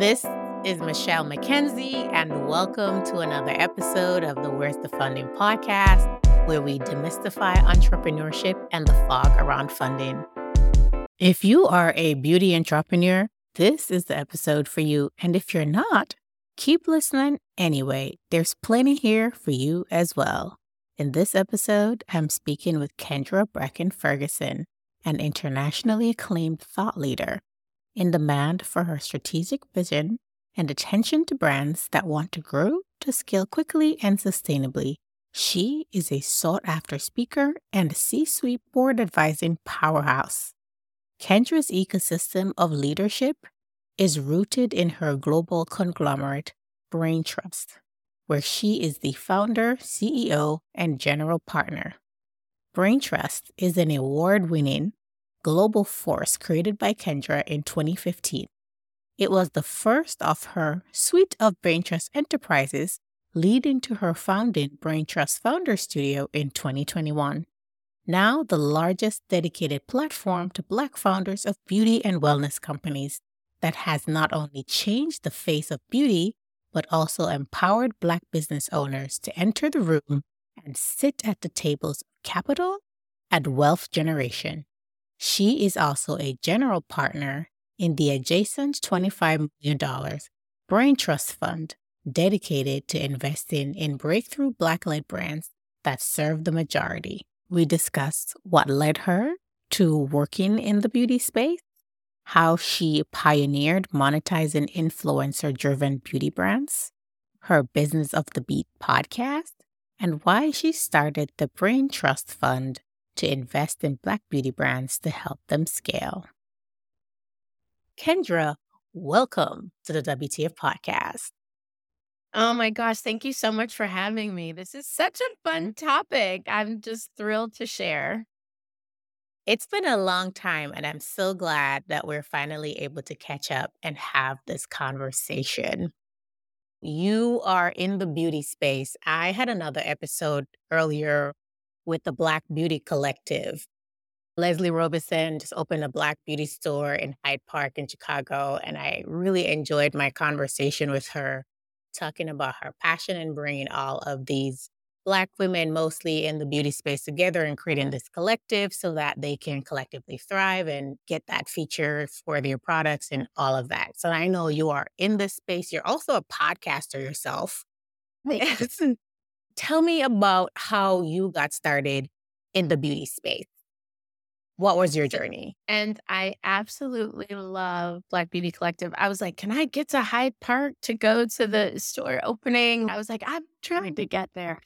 This is Michelle McKenzie, and welcome to another episode of the Where's the Funding podcast, where we demystify entrepreneurship and the fog around funding. If you are a beauty entrepreneur, this is the episode for you. And if you're not, keep listening anyway. There's plenty here for you as well. In this episode, I'm speaking with Kendra Bracken Ferguson, an internationally acclaimed thought leader in demand for her strategic vision and attention to brands that want to grow to scale quickly and sustainably. She is a sought after speaker and a C suite board advising powerhouse. Kendra's ecosystem of leadership is rooted in her global conglomerate, Brain Trust, where she is the founder, CEO, and general partner. Brain Trust is an award winning global force created by Kendra in 2015. It was the first of her suite of Brain Trust enterprises, leading to her founding Brain Trust Founder Studio in 2021. Now, the largest dedicated platform to Black founders of beauty and wellness companies that has not only changed the face of beauty, but also empowered Black business owners to enter the room and sit at the tables of capital and wealth generation. She is also a general partner in the adjacent $25 million Brain Trust Fund dedicated to investing in breakthrough Black led brands that serve the majority. We discussed what led her to working in the beauty space, how she pioneered monetizing influencer driven beauty brands, her Business of the Beat podcast, and why she started the Brain Trust Fund to invest in Black beauty brands to help them scale. Kendra, welcome to the WTF podcast. Oh my gosh, thank you so much for having me. This is such a fun mm-hmm. topic. I'm just thrilled to share. It's been a long time, and I'm so glad that we're finally able to catch up and have this conversation. You are in the beauty space. I had another episode earlier with the Black Beauty Collective. Leslie Robinson just opened a Black beauty store in Hyde Park in Chicago, and I really enjoyed my conversation with her, talking about her passion and bringing all of these Black women, mostly in the beauty space, together and creating this collective so that they can collectively thrive and get that feature for their products and all of that. So I know you are in this space. You're also a podcaster yourself. Yes. Tell me about how you got started in the beauty space. What was your journey? And I absolutely love Black Beauty Collective. I was like, can I get to Hyde Park to go to the store opening? I was like, I'm trying to get there.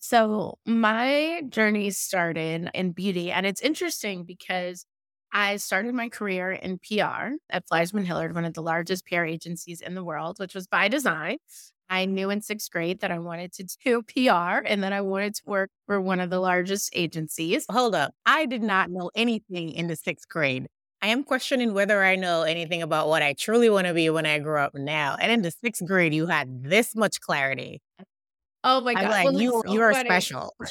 So my journey started in beauty. And it's interesting because I started my career in PR at Fleishman Hillard, one of the largest PR agencies in the world, which was by design. I knew in sixth grade that I wanted to do PR and that I wanted to work for one of the largest agencies. Hold up. I did not know anything in the sixth grade. I am questioning whether I know anything about what I truly want to be when I grow up now. And in the sixth grade, you had this much clarity. Oh my God. Like, well, you, so you are funny. special.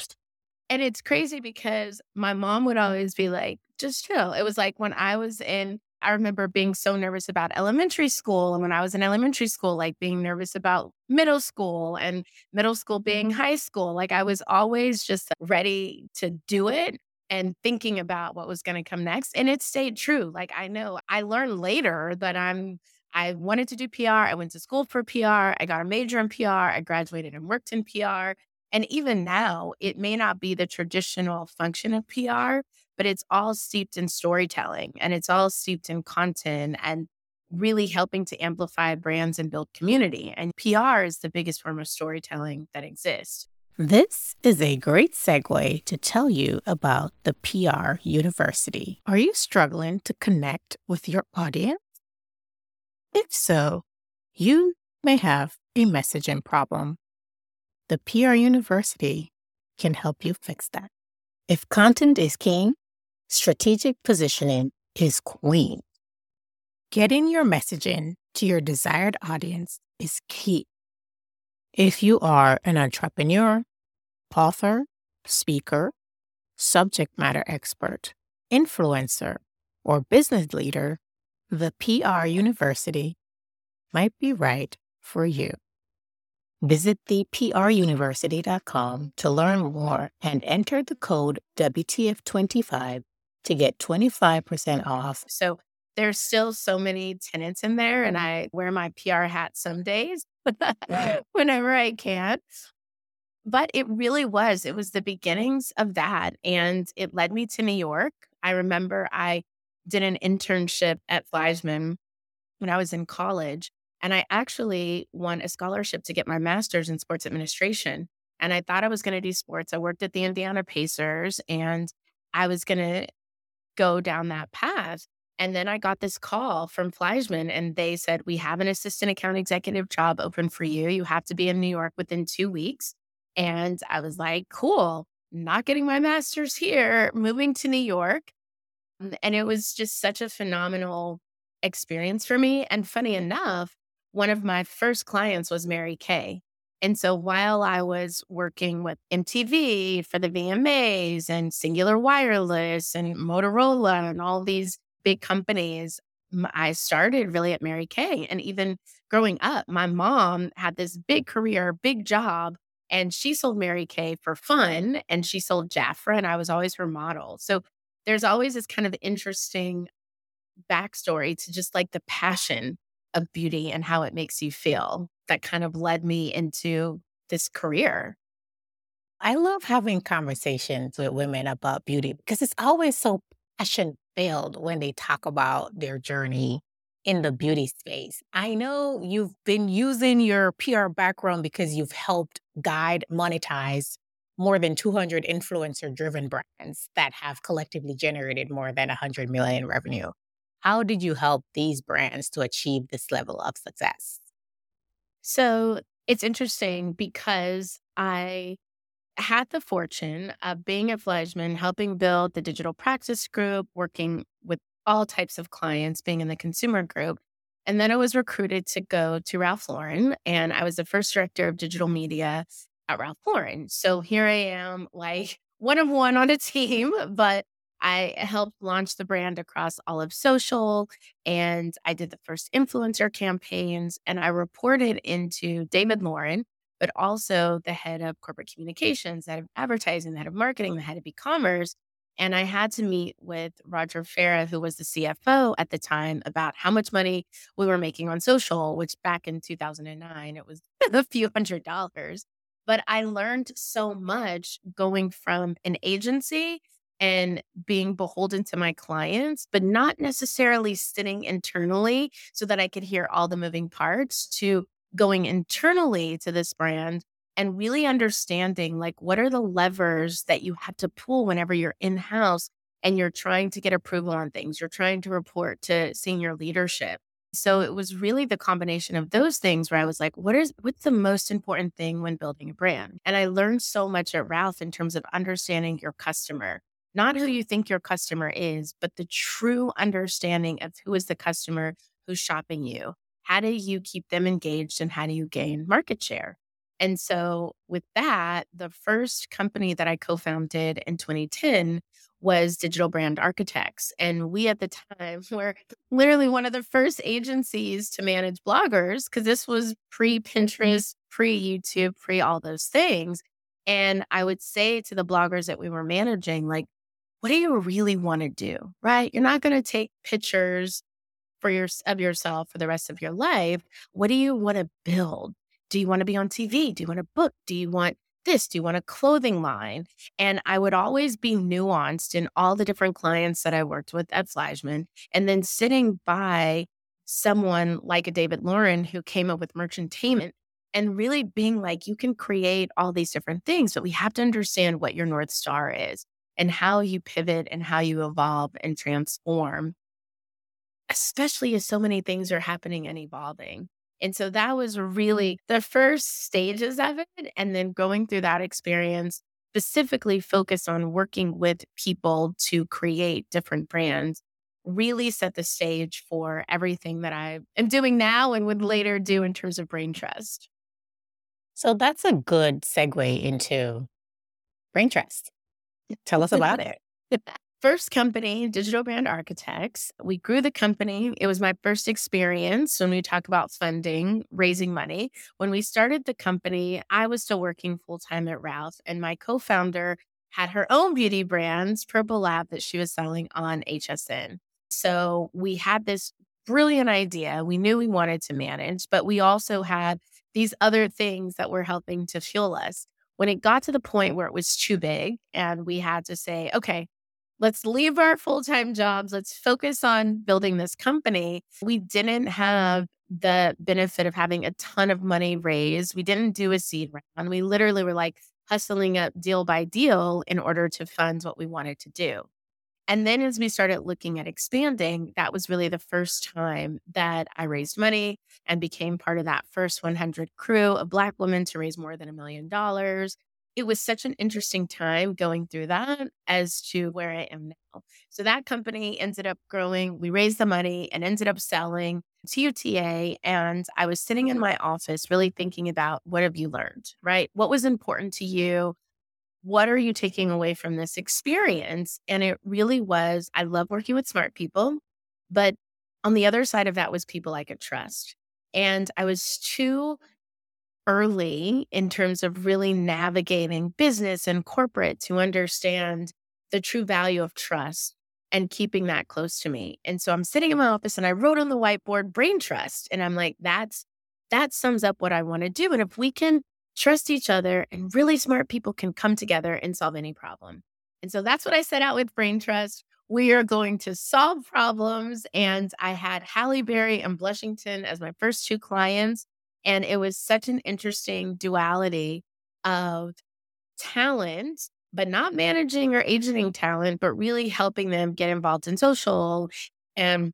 And it's crazy because my mom would always be like, just chill. It was like when I was in I remember being so nervous about elementary school. And when I was in elementary school, like being nervous about middle school and middle school being mm-hmm. high school. Like I was always just ready to do it and thinking about what was going to come next. And it stayed true. Like I know I learned later that I'm, I wanted to do PR. I went to school for PR. I got a major in PR. I graduated and worked in PR. And even now, it may not be the traditional function of PR, but it's all steeped in storytelling and it's all steeped in content and really helping to amplify brands and build community. And PR is the biggest form of storytelling that exists. This is a great segue to tell you about the PR University. Are you struggling to connect with your audience? If so, you may have a messaging problem. The PR University can help you fix that. If content is king, strategic positioning is queen. Getting your messaging to your desired audience is key. If you are an entrepreneur, author, speaker, subject matter expert, influencer, or business leader, the PR University might be right for you. Visit thepruniversity.com to learn more and enter the code WTF25 to get 25% off. So there's still so many tenants in there, and I wear my PR hat some days whenever I can. But it really was, it was the beginnings of that. And it led me to New York. I remember I did an internship at Fleishman when I was in college. And I actually won a scholarship to get my master's in sports administration. And I thought I was going to do sports. I worked at the Indiana Pacers and I was going to go down that path. And then I got this call from Fleishman and they said, We have an assistant account executive job open for you. You have to be in New York within two weeks. And I was like, Cool, not getting my master's here, moving to New York. Mm, and it was just such a phenomenal experience for me. And funny enough, one of my first clients was Mary Kay. And so while I was working with MTV for the VMAs and Cingular Wireless and Motorola and all these big companies, I started really at Mary Kay. And even growing up, my mom had this big career, big job, and she sold Mary Kay for fun and she sold Jafra, and I was always her model. So there's always this kind of interesting backstory to just like the passion of beauty and how it makes you feel that kind of led me into this career. I love having conversations with women about beauty because it's always so passion filled when they talk about their journey in the beauty space. I know you've been using your PR background because you've helped guide, monetize more than 200 influencer driven brands that have collectively generated more than 100 million revenue. How did you help these brands to achieve this level of success? So it's interesting because I had the fortune of being at Fleishman, helping build the digital practice group, working with all types of clients, being in the consumer group. And then I was recruited to go to Ralph Lauren, and I was the first director of digital media at Ralph Lauren. So here I am, like one of one on a team, but I helped launch the brand across all of social and I did the first influencer campaigns and I reported into David Lauren, but also the head of corporate communications, head of advertising, the head of marketing, the head of e-commerce. And I had to meet with Roger Farah, who was the CFO at the time, about how much money we were making on social, which back in 2009, it was a few hundred dollars. But I learned so much going from an agency and being beholden to my clients, but not necessarily sitting internally so that I could hear all the moving parts to going internally to this brand and really understanding like what are the levers that you have to pull whenever you're in house and you're trying to get approval on things, you're trying to report to senior leadership. So it was really the combination of those things where I was like, what is what's the most important thing when building a brand? And I learned so much at Ralph in terms of understanding your customer, not who you think your customer is, but the true understanding of who is the customer who's shopping you. How do you keep them engaged and how do you gain market share? And so, with that, the first company that I co founded in 2010 was Digital Brand Architects. And we at the time were literally one of the first agencies to manage bloggers because this was pre mm-hmm. Pinterest, pre YouTube, pre all those things. And I would say to the bloggers that we were managing, like, what do you really want to do? Right? You're not going to take pictures for your of yourself for the rest of your life. What do you want to build? Do you want to be on TV? Do you want a book? Do you want this? Do you want a clothing line? And I would always be nuanced in all the different clients that I worked with at Fleishman. And then sitting by someone like a David Lauren who came up with merchantainment and really being like, you can create all these different things, but we have to understand what your North Star is and how you pivot and how you evolve and transform, especially as so many things are happening and evolving. And so that was mm-hmm. really the first stages of it. And then going through that experience, specifically focused on working with people to create different brands, really set the stage for everything that I am doing now and would later do in terms of brain trust. So that's a good segue into brain trust. Tell us about it. first company, Digital Brand Architects. We grew the company. It was my first experience when we talk about funding, raising money. When we started the company, I was still working full time at Ralph, and my co founder had her own beauty brands, Purple Lab, that she was selling on HSN. So we had this brilliant idea. We knew we wanted to manage, but we also had these other things that were helping to fuel us. When it got to the point where it was too big and we had to say, okay, let's leave our full time jobs. Let's focus on building this company. We didn't have the benefit of having a ton of money raised. We didn't do a seed round. We literally were like hustling up deal by deal in order to fund what we wanted to do. And then as we started looking at expanding, that was really the first time that I raised money and became part of that first 100 crew of Black women to raise more than a million dollars it was such an interesting time going through that as to where I am now. So that company ended up growing. We raised the money and ended up selling to UTA. And I was sitting in mm-hmm. my office really thinking about what have you learned, right? What was important to you? What are you taking away from this experience? And it really was I love working with smart people, but on the other side of that was people I could trust. And I was too early in terms of really navigating business and corporate to understand the true value of trust and keeping that close to me. And so I'm sitting in my office and I wrote on the whiteboard brain trust and I'm like that's that sums up what I want to do and if we can trust each other and really smart people can come together and solve any problem. And so that's what I set out with brain trust. We are going to solve problems and I had Halle Berry and Blushington as my first two clients and it was such an interesting duality of talent, but not managing or agenting talent, but really helping them get involved in social and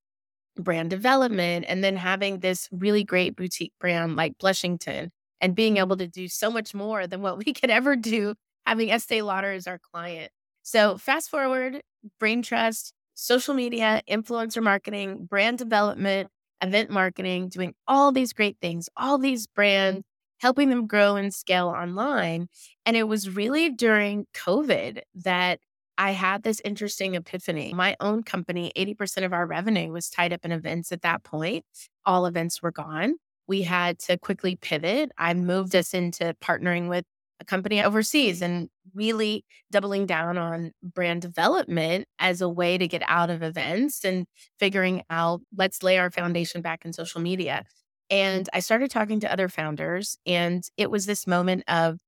brand development. And then having this really great boutique brand like Blushington and being able to do so much more than what we could ever do having Estee Lauder as our client. So fast forward, brain trust, social media, influencer marketing, brand development, event marketing, doing all these great things, all these brands, helping them grow and scale online. And it was really during COVID that I had this interesting epiphany. My own company, 80% of our revenue was tied up in events at that point. All events were gone. We had to quickly pivot. I moved us into partnering with a company overseas and really doubling down on brand development as a way to get out of events and figuring out let's lay our foundation back in social media. And I started talking to other founders, and it was this moment of,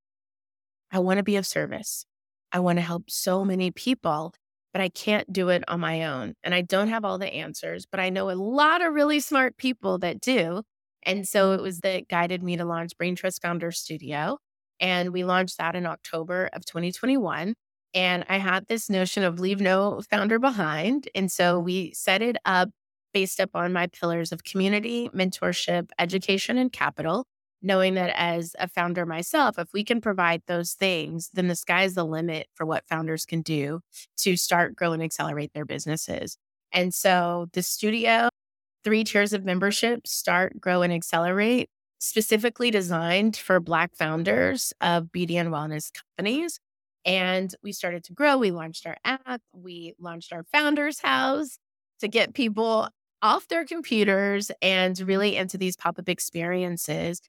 I want to be of service. I want to help so many people, but I can't do it on my own. And I don't have all the answers, but I know a lot of really smart people that do. And so it was that guided me to launch Brain Trust Founder Studio. And we launched that in October of 2021. And I had this notion of leave no founder behind. And so we set it up based upon my pillars of community, mentorship, education, and capital, knowing that as a founder myself, if we can provide those things, then the sky's the limit for what founders can do to start, grow, and accelerate their businesses. And so the studio, three tiers of membership start, grow, and accelerate specifically designed for Black founders of beauty and wellness companies. And we started to grow. We launched our app, we launched our founders house to get people off their computers and really into these pop up experiences.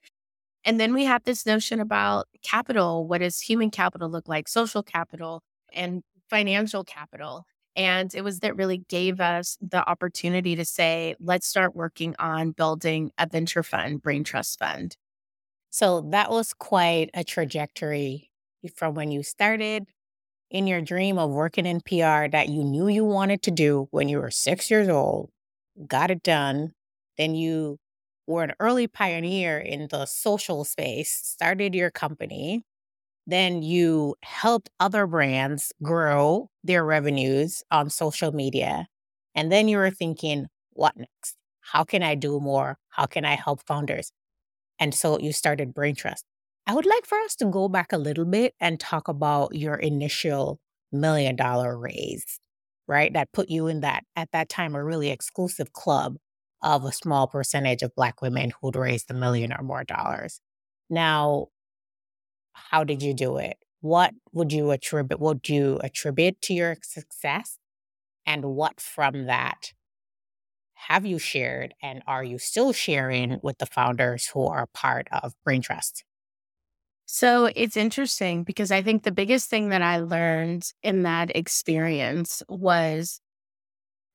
And then we have this notion about capital. What does human capital look like? Social capital and financial capital. And it was that really gave us the opportunity to say, let's start working on building a venture fund, Brain Trust Fund. So that was quite a trajectory from when you started in your dream of working in PR that you knew you wanted to do when you were six years old, got it done. Then you were an early pioneer in the social space, started your company, then you helped other brands grow their revenues on social media. And then you were thinking, what next? How can I do more? How can I help founders? And so you started Brain Trust. I would like for us to go back a little bit and talk about your initial million dollar raise, right? That put you in that, at that time, a really exclusive club of a small percentage of Black women who'd raised a million or more dollars. Now, how did you do it? What would you attribute? Would you attribute to your success? And what from that have you shared and are you still sharing with the founders who are part of Brain Trust? So it's interesting because I think the biggest thing that I learned in that experience was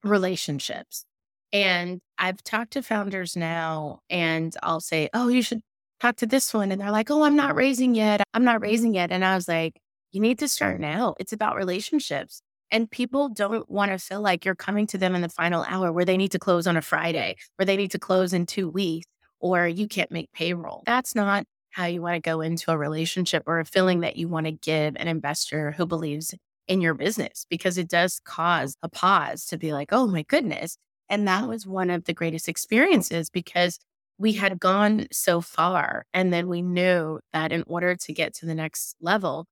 relationships. And I've talked to founders now and I'll say, Oh, you should talk to this one. And they're like, Oh, I'm not raising yet. I'm not raising yet. And I was like, You need to start now. It's about relationships. And people don't want to feel like you're coming to them in the final hour where they need to close on a Friday, where they need to close in two weeks, or you can't make payroll. That's not how you want to go into a relationship or a feeling that you want to give an investor who believes in your business because it does cause a pause to be like, oh my goodness. And that was one of the greatest experiences because we had gone so far. And then we knew that in order to get to the next level,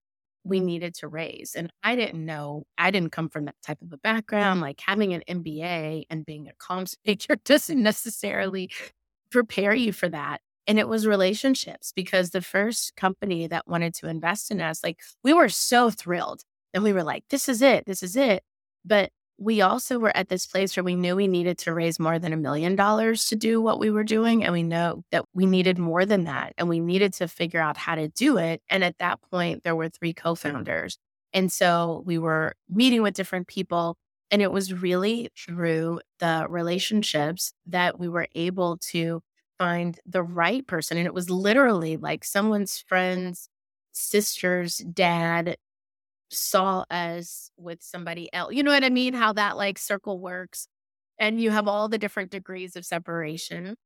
we mm-hmm. needed to raise. And I didn't know, I didn't come from that type of a background. Like having an MBA and being a comms major doesn't necessarily prepare you for that. And it was relationships because the first company that wanted to invest in us, like we were so thrilled. And we were like, this is it, this is it. But we also were at this place where we knew we needed to raise more than a million dollars to do what we were doing. And we know that we needed more than that. And we needed to figure out how to do it. And at that point, there were three co founders. And so we were meeting with different people. And it was really through the relationships that we were able to find the right person. And it was literally like someone's friend's sister's dad saw us with somebody else. You know what I mean? How that like circle works. And you have all the different degrees of separation.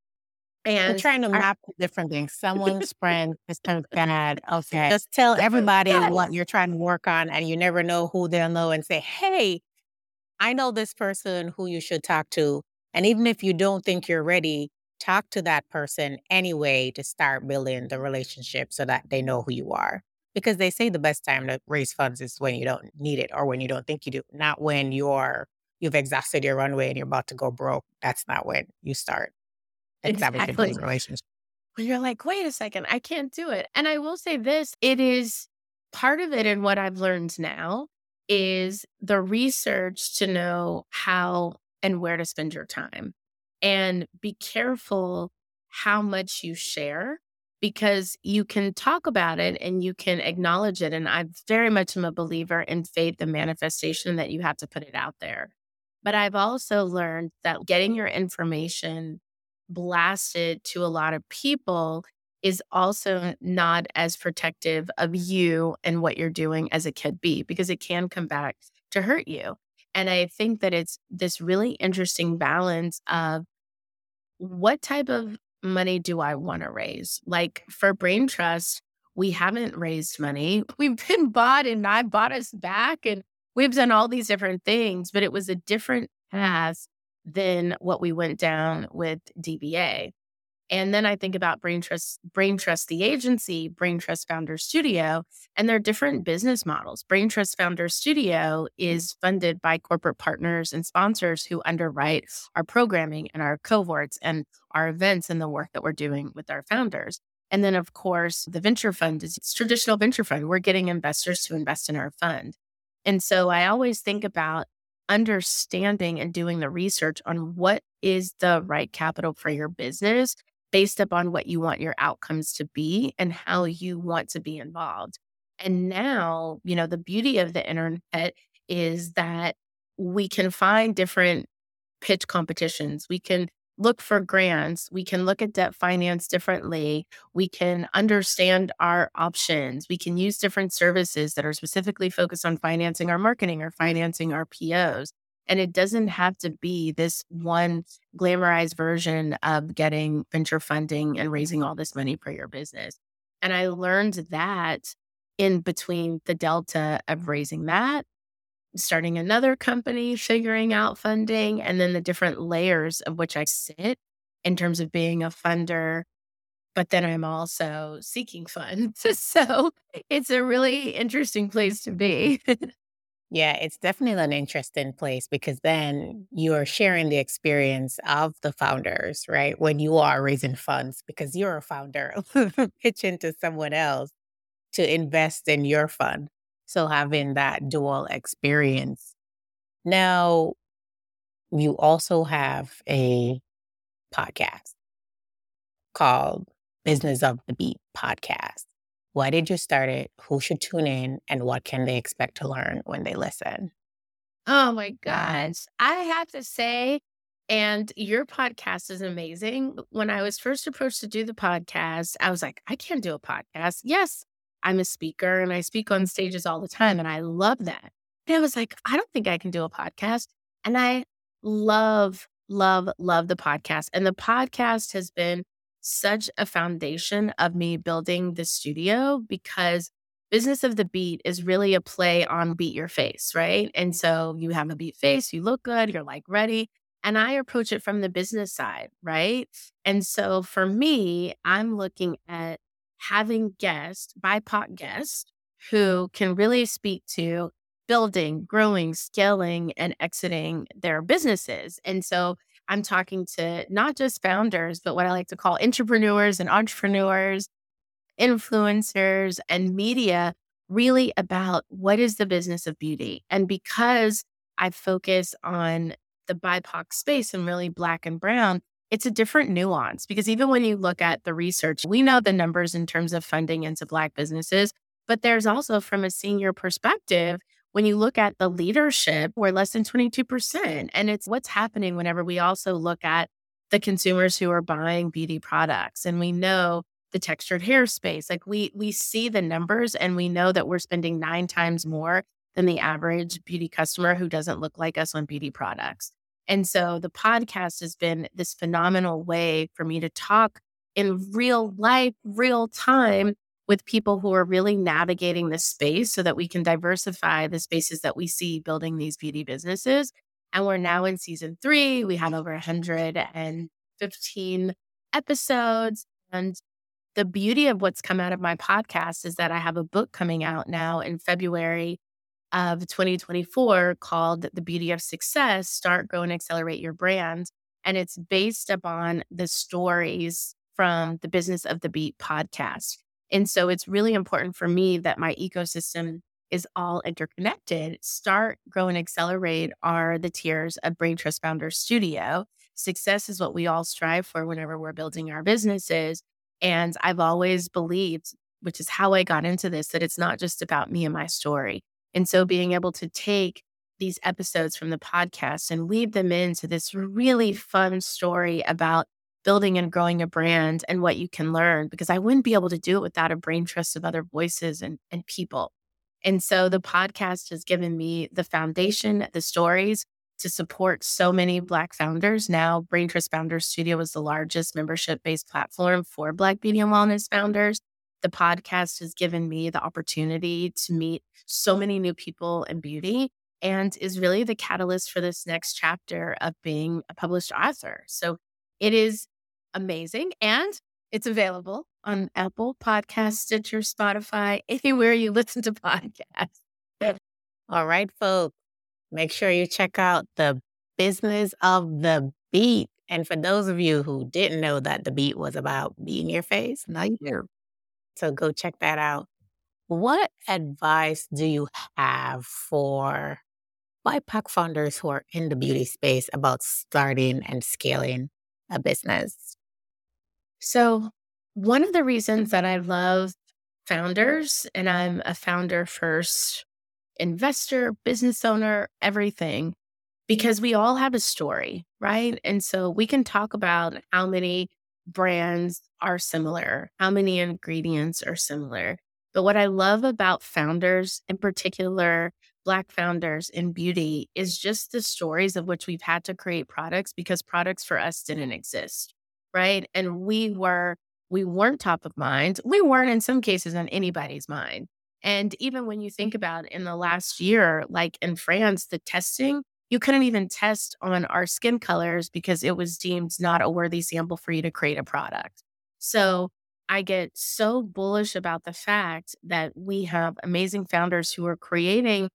And We're trying to our- map different things. Someone's friend is bad. Okay. Just tell everybody yes. what you're trying to work on, and you never know who they'll know and say, Hey, I know this person who you should talk to. And even if you don't think you're ready, talk to that person anyway to start building the relationship so that they know who you are because they say the best time to raise funds is when you don't need it or when you don't think you do, not when you're you've exhausted your runway and you're about to go broke. That's not when you start exactly. relationship. When you're like, wait a second, I can't do it. And I will say this: it is part of it, and what I've learned now is the research to know how and where to spend your time, and be careful how much you share because you can talk about it and you can acknowledge it. And I very much am a believer in faith and manifestation that you have to put it out there. But I've also learned that getting your information blasted to a lot of people is also not as protective of you and what you're doing as it could be because it can come back to hurt you. And I think that it's this really interesting balance of what type of money do I want to raise? Like for Brain Trust, we haven't raised money. We've been bought and I bought us back and we've done all these different things, but it was a different path than what we went down with DBA. And then I think about Brain Trust, Brain Trust, the agency, Brain Trust Founder Studio, and they're different business models. Brain Trust Founder Studio mm. is funded by corporate partners and sponsors who underwrite our programming and our cohorts and our events and the work that we're doing with our founders. And then, of course, the venture fund is traditional venture fund. We're getting investors to invest in our fund. And so I always think about understanding and doing the research on what is the right capital for your business based upon what you want your outcomes to be and how you want to be involved. And now, you know, the beauty of the internet is that we can find different pitch competitions. We can look for grants. We can look at debt finance differently. We can understand our options. We can use different services that are specifically focused on financing our marketing or financing our POs. And it doesn't have to be this one glamorized version of getting venture funding and raising all this money for your business. And I learned that in between the delta of raising that, starting another company, figuring out funding, and then the different layers of which I sit in terms of being a funder. But then I'm also seeking funds. so it's a really interesting place to be. Yeah, it's definitely an interesting place because then you're sharing the experience of the founders, right? When you are raising funds because you're a founder, pitching to someone else to invest in your fund. So having that dual experience. Now, you also have a podcast called Business of the Beat Podcast. Why did you start it? Who should tune in? And what can they expect to learn when they listen? Oh my gosh. I have to say, and your podcast is amazing. When I was first approached to do the podcast, I was like, I can't do a podcast. Yes, I'm a speaker and I speak on stages all the time, and I love that. And I was like, I don't think I can do a podcast. And I love, love, love the podcast. And the podcast has been such a foundation of me building the studio because business of the beat is really a play on beat your face, right? And so you have a beat face, you look good, you're like ready. And I approach it from the business side, right? And so for me, I'm looking at having guests, BIPOC guests, who can really speak to building, growing, scaling, and exiting their businesses. And so I'm talking to not just founders, but what I like to call entrepreneurs and entrepreneurs, influencers, and media really about what is the business of beauty. And because I focus on the BIPOC space and really black and brown, it's a different nuance because even when you look at the research, we know the numbers in terms of funding into Black businesses, but there's also from a senior perspective, when you look at the leadership, we're less than 22%. And it's what's happening whenever we also look at the consumers who are buying beauty products. And we know the textured hair space. Like we we see the numbers and we know that we're spending nine times more than the average beauty customer who doesn't look like us on beauty products. And so the podcast has been this phenomenal way for me to talk in real life, real time with people who are really navigating this space so that we can diversify the spaces that we see building these beauty businesses. And we're now in season three. We have over 115 episodes. And the beauty of what's come out of my podcast is that I have a book coming out now in February of 2024 called The Beauty of Success Start, Grow, and Accelerate Your Brand. And it's based upon the stories from the Business of the Beat podcast. And so it's really important for me that my ecosystem is all interconnected. Start, Grow, and Accelerate are the tiers of Brain Trust Founder Studio. Success is what we all strive for whenever we're building our businesses. And I've always believed, which is how I got into this, that it's not just about me and my story. And so being able to take these episodes from the podcast and weave them into this really fun story about building and growing a brand and what you can learn, because I wouldn't be able to do it without a brain trust of other voices and, and people. And so the podcast has given me the foundation, the stories to support so many Black founders. Now, Brain Trust Founders Studio is the largest membership based platform for Black beauty and wellness founders the podcast has given me the opportunity to meet so many new people in beauty and is really the catalyst for this next chapter of being a published author. So it is amazing and it's available on Apple Podcasts, Stitcher, Spotify, anywhere you listen to podcasts. All right, folks, make sure you check out the business of the beat. And for those of you who didn't know that the beat was about being your face, now you do. So go check that out. What advice do you have for BIPOC founders who are in the beauty space about starting and scaling a business? So, one of the reasons that I love founders, and I'm a founder first investor, business owner, everything, because we all have a story, right? And so we can talk about how many brands are similar, how many ingredients are similar. But what I love about founders, in particular, Black founders in beauty, is just the stories of which we've had to create products because products for us didn't exist. Right. And we were, we weren't top of mind. We weren't in some cases on anybody's mind. And even when you think mm-hmm. about in the last year, like in France, the testing you couldn't even test on our skin colors because it was deemed not a worthy sample for you to create a product. So I get so bullish about the fact that we have amazing founders who are creating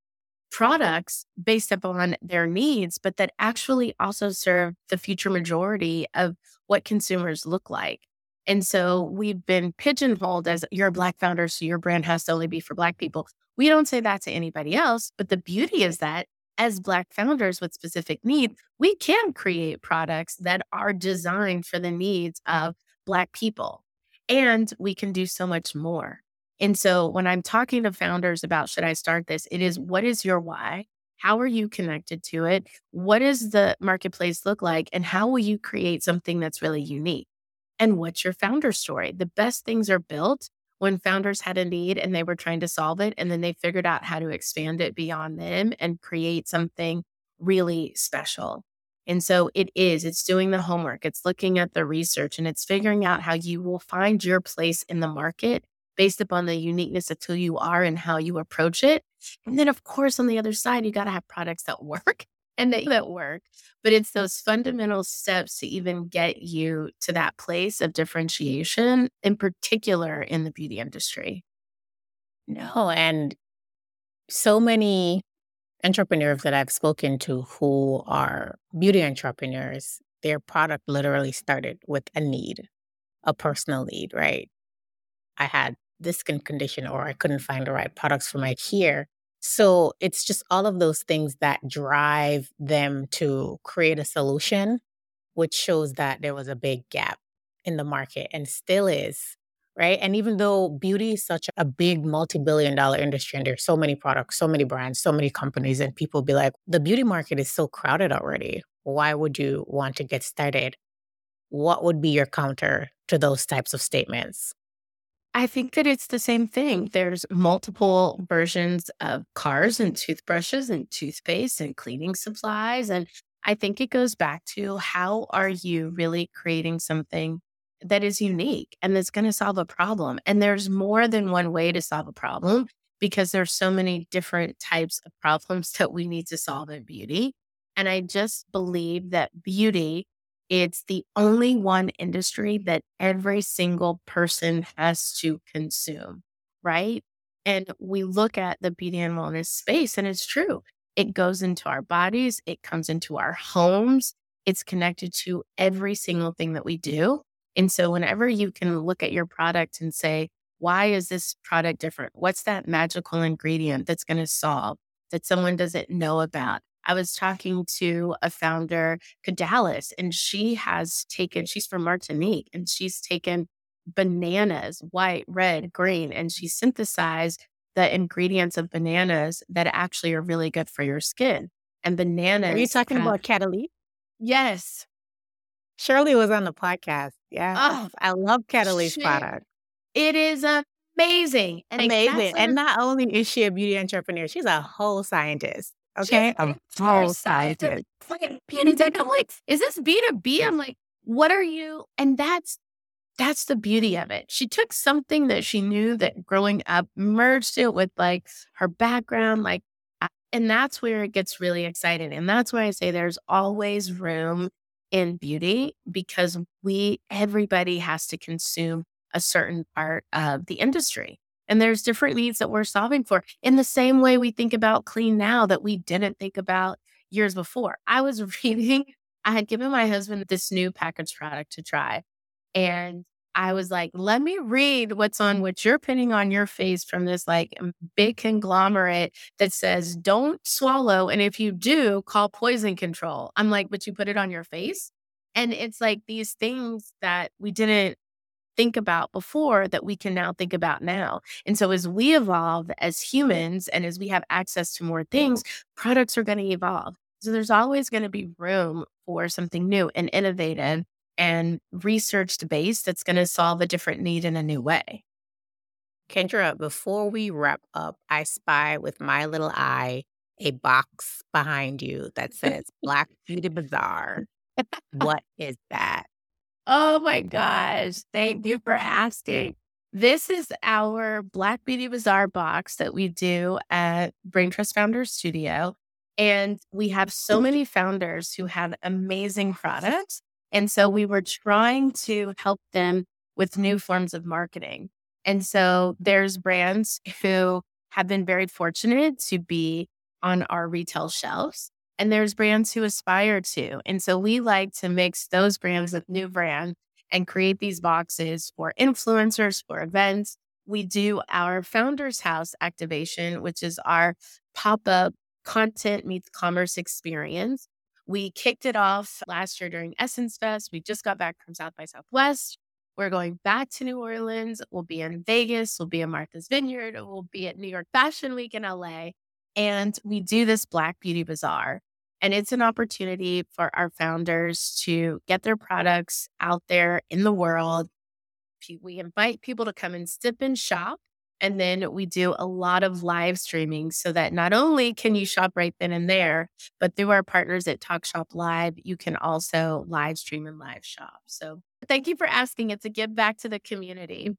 products based upon their needs, but that actually also serve the future majority of what consumers look like. And so we've been pigeonholed as you're a Black founder, so your brand has to only be for Black people. We don't say that to anybody else, but the beauty is that as Black founders with specific needs, we can create products that are designed for the needs of Black people. And we can do so much more. And so when I'm talking to founders about should I start this, it is what is your why? How are you connected to it? What does the marketplace look like? And how will you create something that's really unique? And what's your founder story? The best things are built when founders had a need and they were trying to solve it. And then they figured out how to expand it beyond them and create something really special. And so it is, it's doing the homework, it's looking at the research, and it's figuring out how you will find your place in the market based upon the uniqueness of who you are and how you approach it. And then, of course, on the other side, you got to have products that work and that, that work. But it's those fundamental steps to even get you to that place of differentiation, in particular in the beauty industry. No, and so many entrepreneurs that I've spoken to who are beauty entrepreneurs, their product literally started with a need, a personal need, right? I had this skin condition or I couldn't find the right products for my hair. So it's just all of those things that drive them to create a solution, which shows that there was a big gap in the market and still is right? And even though beauty is such a big multi-billion dollar industry and there's so many products, so many brands, so many companies and people be like, the beauty market is so crowded already. Why would you want to get started? What would be your counter to those types of statements? I think that it's the same thing. There's multiple versions of cars and toothbrushes and toothpaste and cleaning supplies. And I think it goes back to how are you really creating something that is unique and that's going to solve a problem. And there's more than one way to solve a problem because there's so many different types of problems that we need to solve in beauty. And I just believe that beauty, it's the only one industry that every single person has to consume, right? And we look at the beauty and wellness space, and it's true. It goes into our bodies, it comes into our homes, it's connected to every single thing that we do. And so, whenever you can look at your product and say, why is this product different? What's that magical ingredient that's going to solve that someone doesn't know about? I was talking to a founder, Kadalys, and she has taken, she's from Martinique, and she's taken bananas, white, red, green, and she synthesized the ingredients of bananas that actually are really good for your skin. And bananas. Are you talking have, about Catalina? Yes. Shirley was on the podcast. Yeah. Oh, I love Kadalys product. It is amazing. And amazing. And not only is she a beauty entrepreneur, she's a whole scientist. Okay. a whole scientist. Beauty tech. I'm like, is this B2B? I'm like, what are you? And that's that's the beauty of it. She took something that she knew that growing up, merged it with like her background, like and that's where it gets really exciting. And that's why I say there's always room in beauty because we, everybody has to consume a certain part of the industry. And there's different needs that we're solving for in the same way we think about clean now that we didn't think about years before. I was reading, I had given my husband this new package product to try. And I was like, let me read what's on what you're putting on your face from this like big conglomerate that says, don't swallow. And if you do, call poison control. I'm like, but you put it on your face. And it's like these things that we didn't think about before that we can now think about now. And so as we evolve as humans and as we have access to more things, products are going to evolve. So there's always going to be room for something new and innovative and research based that's going to solve a different need in a new way. Kendra, before we wrap up, I spy with my little eye a box behind you that says Black Beauty Bazaar. what is that? Oh my gosh. Thank you for asking. This is our Black Beauty Bazaar box that we do at Brain Trust Founders Studio. And we have so many founders who have amazing products and so we were trying to help them with new forms of marketing. And so there's brands who have been very fortunate to be on our retail shelves. And there's brands who aspire to. And so we like to mix those brands with new brands and create these boxes for influencers, for events. We do our Founders House activation, which is our pop up content meets commerce experience. We kicked it off last year during Essence Fest. We just got back from South by Southwest. We're going back to New Orleans. We'll be in Vegas. We'll be in Martha's Vineyard. We'll be at New York Fashion Week in LA. And we do this Black Beauty Bazaar. And it's an opportunity for our founders to get their products out there in the world. We invite people to come and sip and shop. And then we do a lot of live streaming so that not only can you shop right then and there, but through our partners at Talk Shop Live, you can also live stream and live shop. So thank you for asking. It's a give back to the community.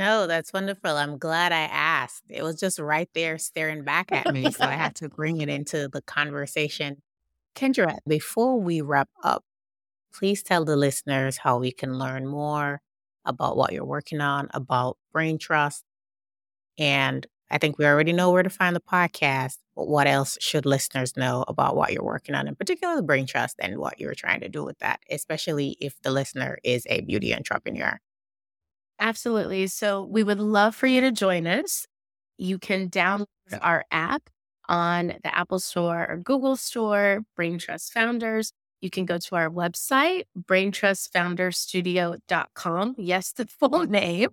No, that's wonderful. I'm glad I asked. It was just right there staring back at me. so I had to bring it into the conversation. Kendra, before we wrap up, please tell the listeners how we can learn more about what you're working on, about BrainTrust. And I think we already know where to find the podcast, but what else should listeners know about what you're working on, in particular the BrainTrust and what you're trying to do with that, especially if the listener is a beauty entrepreneur? Absolutely. So we would love for you to join us. You can download our app on the Apple Store or Google Store, BrainTrust Founders. You can go to our website, braintrustfounderstudio.com. Yes, the full name.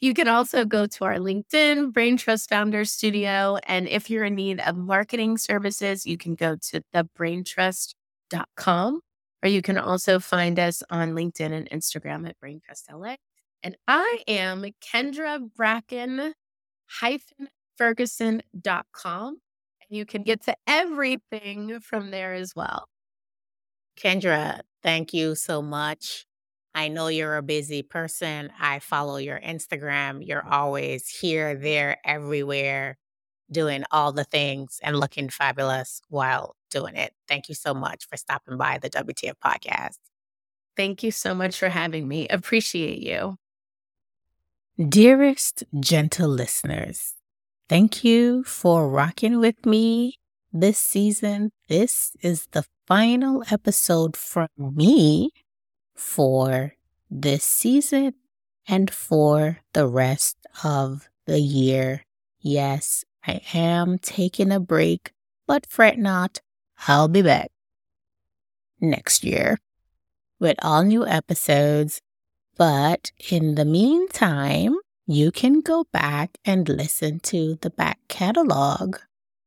You can also go to our LinkedIn, BrainTrust Founders Studio. And if you're in need of marketing services, you can go to thebraintrust.com or you can also find us on LinkedIn and Instagram at BrainTrust LA. And I am Kendra Bracken hyphen Ferguson.com. And you can get to everything from there as well. Kendra, thank you so much. I know you're a busy person. I follow your Instagram. You're always here, there, everywhere, doing all the things and looking fabulous while doing it. Thank you so much for stopping by the WTF podcast. Thank you so much for having me. Appreciate you. Dearest gentle listeners, thank you for rocking with me this season. This is the final episode from me for this season and for the rest of the year. Yes, I am taking a break, but fret not, I'll be back next year with all new episodes but in the meantime, you can go back and listen to the back catalog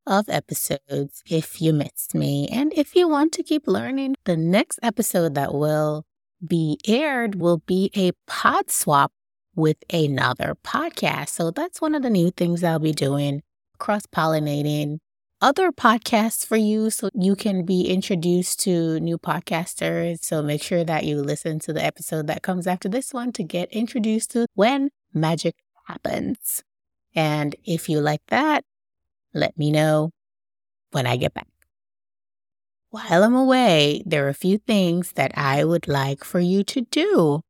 of episodes if you missed me. And if you want to keep learning, the next episode that will be aired will be a pod swap with another podcast. So that's one of the new things I'll be doing cross pollinating other podcasts for you so you can be introduced to new podcasters. So make sure that you listen to the episode that comes after this one to get introduced to when magic happens. And if you like that, let me know when I get back. While I'm away, there are a few things that I would like for you to do.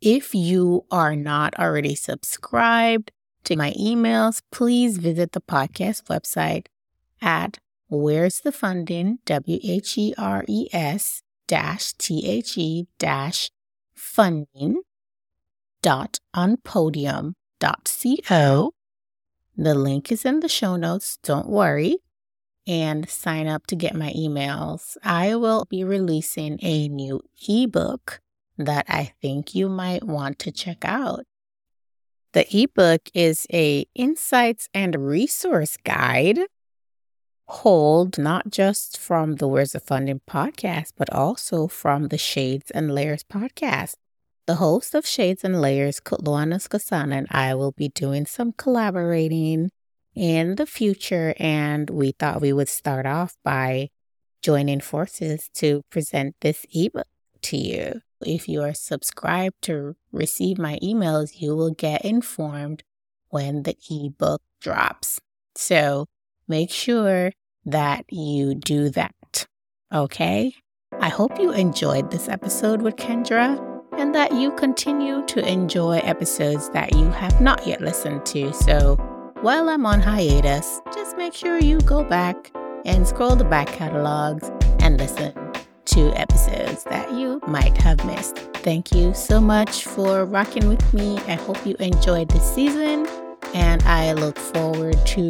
If you are not already subscribed to my emails, please visit the podcast website at where's the funding, W H E R E S dash T H E dash funding dot unpodium dot co. The link is in the show notes, don't worry, and sign up to get my emails. I will be releasing a new ebook that I think you might want to check out. The ebook is a insights and resource guide hold not just from the Where's the Funding podcast, but also from the Shades and Layers podcast. The host of Shades and Layers, Kutluana Skasana, and I will be doing some collaborating in the future, and we thought we would start off by joining forces to present this ebook to you. If you are subscribed to receive my emails, you will get informed when the ebook drops. So make sure that you do that. Okay? I hope you enjoyed this episode with Kendra and that you continue to enjoy episodes that you have not yet listened to. So while I'm on hiatus, just make sure you go back and scroll the back catalogs and listen to episodes that you might have missed. Thank you so much for rocking with me. I hope you enjoyed this season And I look forward to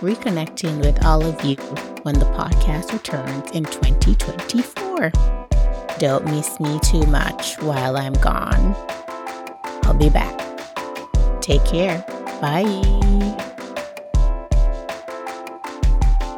reconnecting with all of you when the podcast returns in 2024. Don't miss me too much while I'm gone. I'll be back. Take care. Bye.